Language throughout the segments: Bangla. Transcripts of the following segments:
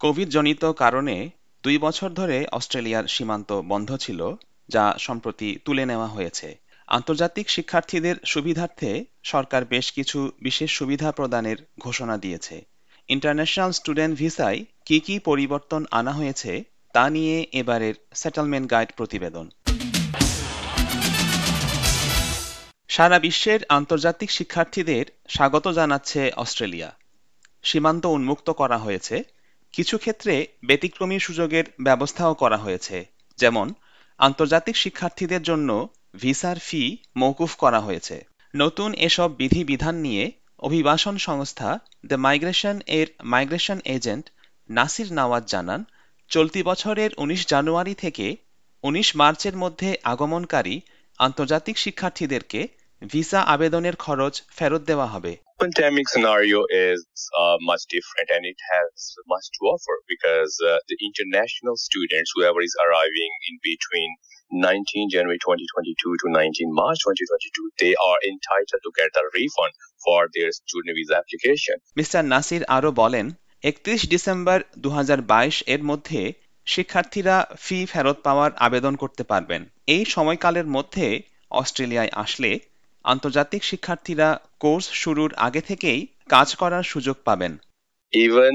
কোভিড-জনিত কারণে দুই বছর ধরে অস্ট্রেলিয়ার সীমান্ত বন্ধ ছিল, যা সম্প্রতি তুলে নেওয়া হয়েছে। আন্তর্জাতিক শিক্ষার্থীদের সুবিধার্থে সরকার বেশ কিছু বিশেষ সুবিধা প্রদানের ঘোষণা দিয়েছে। ইন্টারন্যাশনাল স্টুডেন্ট ভিসায় কি কি পরিবর্তন আনা হয়েছে তা নিয়ে এবারের সেটেলমেন্ট গাইড প্রতিবেদন সারা বিশ্বের আন্তর্জাতিক শিক্ষার্থীদের স্বাগত জানাচ্ছে অস্ট্রেলিয়া সীমান্ত উন্মুক্ত করা হয়েছে কিছু ক্ষেত্রে ব্যতিক্রমী সুযোগের ব্যবস্থাও করা হয়েছে, যেমন আন্তর্জাতিক শিক্ষার্থীদের জন্য ভিসার ফি মৌকুফ করা হয়েছে। নতুন এসব বিধিবিধান নিয়ে অভিবাসন সংস্থা দ্য মাইগ্রেশন এর মাইগ্রেশন এজেন্ট নাসির নাওয়াজ জানান, চলতি বছরের ১৯ জানুয়ারি থেকে ১৯ মার্চের মধ্যে আগমনকারী আন্তর্জাতিক শিক্ষার্থীদেরকে ভিসা আবেদনের খরচ ফেরত দেওয়া হবে। Pandemic scenario is uh, much different and it has much to offer because uh, the international students whoever is arriving in between 19 January 2022 to 19 March 2022 they are entitled to get a refund for their student visa application আরও বলেন একত্রিশ ডিসেম্বর দু হাজার বাইশ এর মধ্যে শিক্ষার্থীরা ফি ফেরত পাওয়ার আবেদন করতে পারবেন এই সময়কালের মধ্যে অস্ট্রেলিয়ায় আসলে আন্তর্জাতিক শিক্ষার্থীরা কোর্স শুরুর আগে থেকেই কাজ করার সুযোগ পাবেন even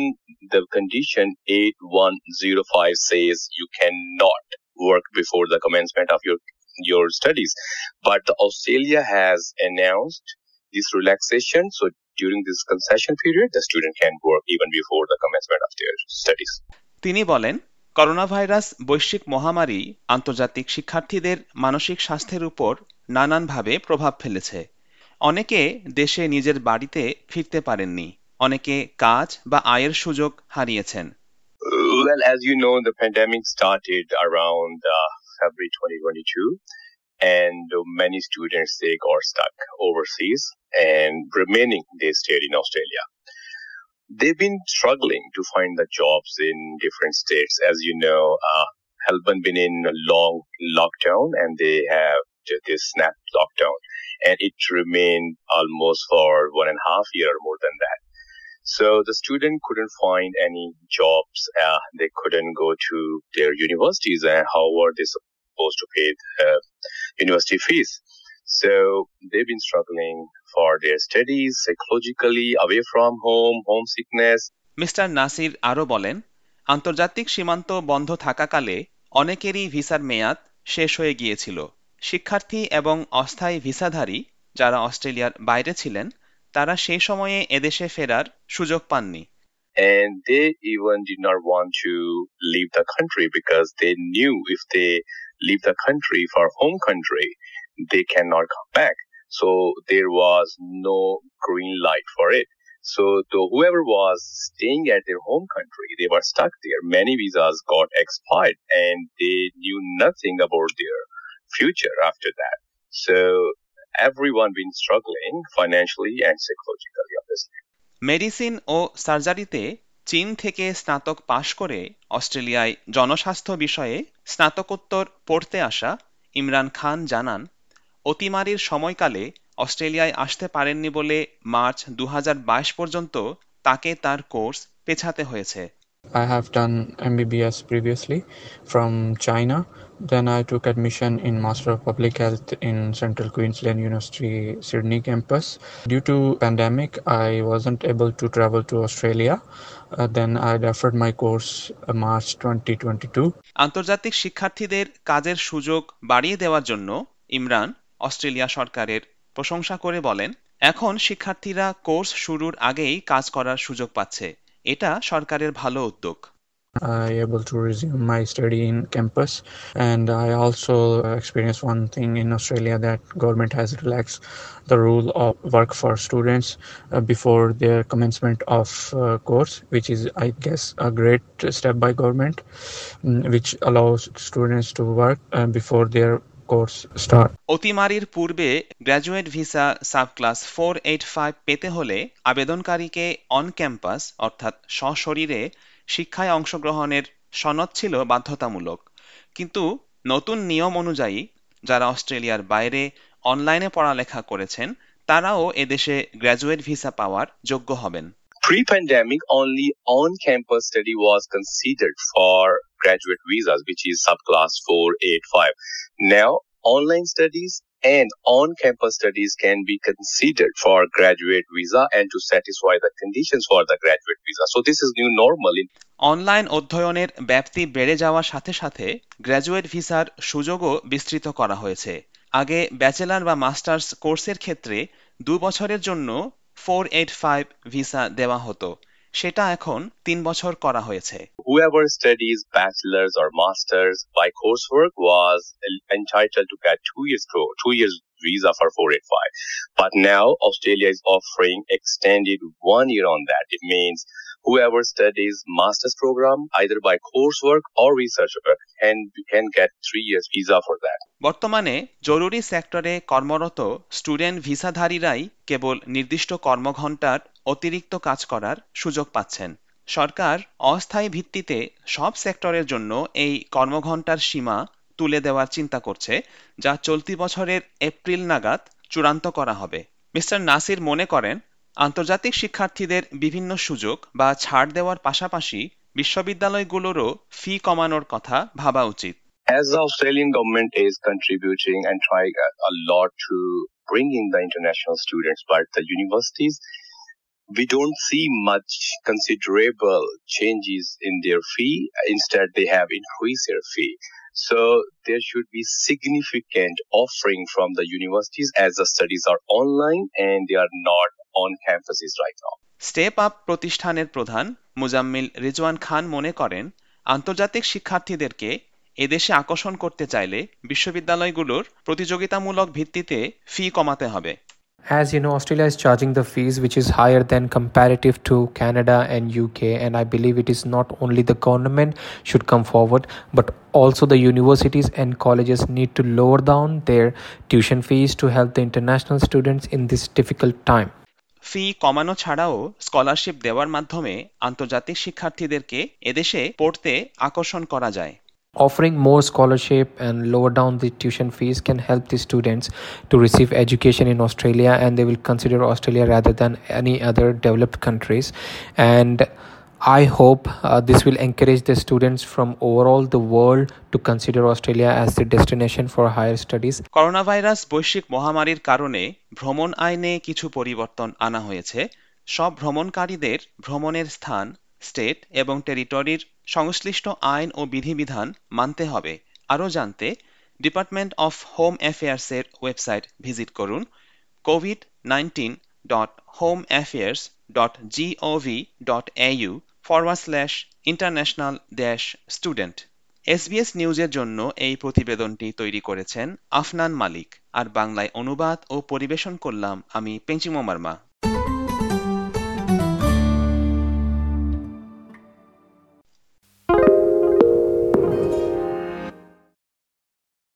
the condition 8105 says you cannot work before the commencement of your your studies but australia has announced this relaxation so during this concession period the student can work even before the commencement of their studies তিনি বলেন করোনা ভাইরাস বৈশ্বিক মহামারী আন্তর্জাতিক শিক্ষার্থীদের মানসিক স্বাস্থ্যের উপর নানানভাবে প্রভাব ফেলেছে অনেকে দেশে নিজের বাড়িতে ফিরতে পারেননি অনেকে কাজ বা আয়ের সুযোগ হারিয়েছেন well as you know the pandemic started around uh, february 2022 and many students they got stuck overseas and remaining they stayed in australia they've been struggling to find the jobs in different states as you know uh, Melbourne been in a long lockdown and they have this snap lockdown and it remained almost for one and a half year more than that. So the student couldn't find any jobs. Uh, they couldn't go to their universities and how were they supposed to pay the university fees? So they've been struggling for their studies psychologically, away from home, homesickness. Mister Nasir আরও বলেন আন্তর্জাতিক সীমান্ত বন্ধ থাকাকালে অনেকেরই ভিসার মেয়াদ শেষ হয়ে গিয়েছিল শিক্ষার্থী এবং অস্থায়ী ভিসাধারী যারা অস্ট্রেলিয়ার বাইরে ছিলেন তারা সেই সময়ে এদেশে ফেরার সুযোগ পাননি and they even did not want to leave the country because they knew if they leave the country for home country they cannot come back so there was no green light for it so the, whoever was staying at their home country they were stuck there many visas got expired and they knew nothing about their future after that. So everyone been struggling financially and psychologically, obviously. Medicine ও সার্জারিতে চীন থেকে স্নাতক পাশ করে অস্ট্রেলিয়ায় জনস্বাস্থ্য বিষয়ে স্নাতকোত্তর পড়তে আসা ইমরান খান জানান অতিমারির সময়কালে অস্ট্রেলিয়ায় আসতে পারেননি বলে মার্চ দু হাজার বাইশ পর্যন্ত তাকে তার কোর্স পেছাতে হয়েছে I have done MBBS previously from China. Then I took admission in Master of Public Health in Central Queensland University Sydney campus. Due to pandemic, I wasn't able to travel to Australia. Uh, then I deferred my course uh, March 2022. আন্তর্জাতিক শিক্ষার্থীদের কাজের সুযোগ বাড়িয়ে দেওয়ার জন্য ইমরান অস্ট্রেলিয়া সরকারের প্রশংসা করে বলেন এখন শিক্ষার্থীরা কোর্স শুরুর আগেই কাজ করার সুযোগ পাচ্ছে এটা সরকারের ভালো উদ্যোগ I able to resume my study in campus and I also experienced one thing in Australia that government has relaxed the rule of work for students uh, before their commencement of uh, course which is I guess a great step by government um, which allows students to work uh, before their course start অতিমারির পূর্বে graduate visa sub class four eight five পেতে হলে আবেদনকারীকে অন ক্যাম্পাস অর্থাৎ সশরীরে, শিক্ষায় অংশগ্রহণের সনদ ছিল বাধ্যতামূলক। কিন্তু নতুন নিয়ম অনুযায়ী যারা অস্ট্রেলিয়ার বাইরে অনলাইনে পড়ালেখা করেছেন, তারাও এদেশে গ্র্যাজুয়েট ভিসা পাওয়ার যোগ্য হবেন। Pre-pandemic, only on-campus study was considered for graduate visas, which is subclass 485. Now, online studies and on-campus studies can be considered for graduate visa and to satisfy the conditions for the graduate visa. So this is new normal. In online অধ্যয়নের ব্যাপ্তি বেড়ে যাওয়ার সাথে সাথে গ্র্যাজুয়েট ভিসার সুযোগও বিস্তৃত করা হয়েছে আগে ব্যাচেলর বা মাস্টার্স কোর্সের ক্ষেত্রে দু বছরের জন্য ফোর এইট ফাইভ ভিসা দেওয়া হতো সেটা এখন তিন বছর করা হয়েছে whoever studies bachelor's or master's by coursework was entitled to get two years two years visa for 485 but now australia is offering extended one year on that it means whoever studies master's program, either by coursework or research work can can get three years visa for that. বর্তমানে জরুরি সেক্টরে কর্মরত স্টুডেন্ট ভিসাধারীরাই কেবল নির্দিষ্ট কর্মঘণ্টার অতিরিক্ত কাজ করার সুযোগ পাচ্ছেন। সরকার অস্থায়ী ভিত্তিতে সব সেক্টরের জন্য এই কর্মঘণ্টার সীমা তুলে দেওয়ার চিন্তা করছে, যা চলতি বছরের এপ্রিল নাগাদ চূড়ান্ত করা হবে। মিস্টার নাসির মনে করেন আন্তর্জাতিক শিক্ষার্থীদের বিভিন্ন সুযোগ বা ছাড় দেওয়ার পাশাপাশি বিশ্ববিদ্যালয়গুলোরও ফি কমানোর কথা ভাবা উচিত As the Australian government is contributing and trying a, lot to bring in the international students, but the universities we don't see much considerable changes in their fee. Instead, they have increased their fee. So there should be significant offering from the universities as the studies are online and they are not on campuses right now. Step up প্রতিষ্ঠানের প্রধান মুজাম্মিল রিজওয়ান খান মনে করেন আন্তর্জাতিক শিক্ষার্থীদেরকে এদেশে আকর্ষণ করতে চাইলে বিশ্ববিদ্যালয়গুলোর প্রতিযোগিতামূলক ভিত্তিতে ফি কমাতে হবে as you know australia is charging the fees which is higher than comparative to canada and uk and i believe it is not only the government should come forward but also the universities and colleges need to lower down their tuition fees to help the international students in this difficult time ফি কমানো ছাড়াও স্কলারশিপ দেওয়ার মাধ্যমে আন্তর্জাতিক শিক্ষার্থীদেরকে এদেশে পড়তে আকর্ষণ করা যায় offering more scholarship and lower down the tuition fees can help the students to receive education in australia and they will consider australia rather than any other developed countries and I hope uh, this will encourage the students from overall the world to consider Australia as the destination for higher studies. Virus বৈশ্বিক মহামারীর কারণে ভ্রমণ আইনে কিছু পরিবর্তন আনা হয়েছে সব ভ্রমণকারীদের ভ্রমণের স্থান স্টেট এবং টেরিটরির সংশ্লিষ্ট আইন ও বিধিবিধান মানতে হবে। আরও জানতে ডিপার্টমেন্ট অফ হোম অ্যাফেয়ার্সের ওয়েবসাইট ভিজিট করুন covid nineteen dot home affairs dot GOV dot AU forward slash international dash student SBS নিউজের জন্য এই প্রতিবেদনটি তৈরি করেছেন আফনান মালিক। আর বাংলায় অনুবাদ ও পরিবেশন করলাম আমি পেঞ্চিমো মার্মা।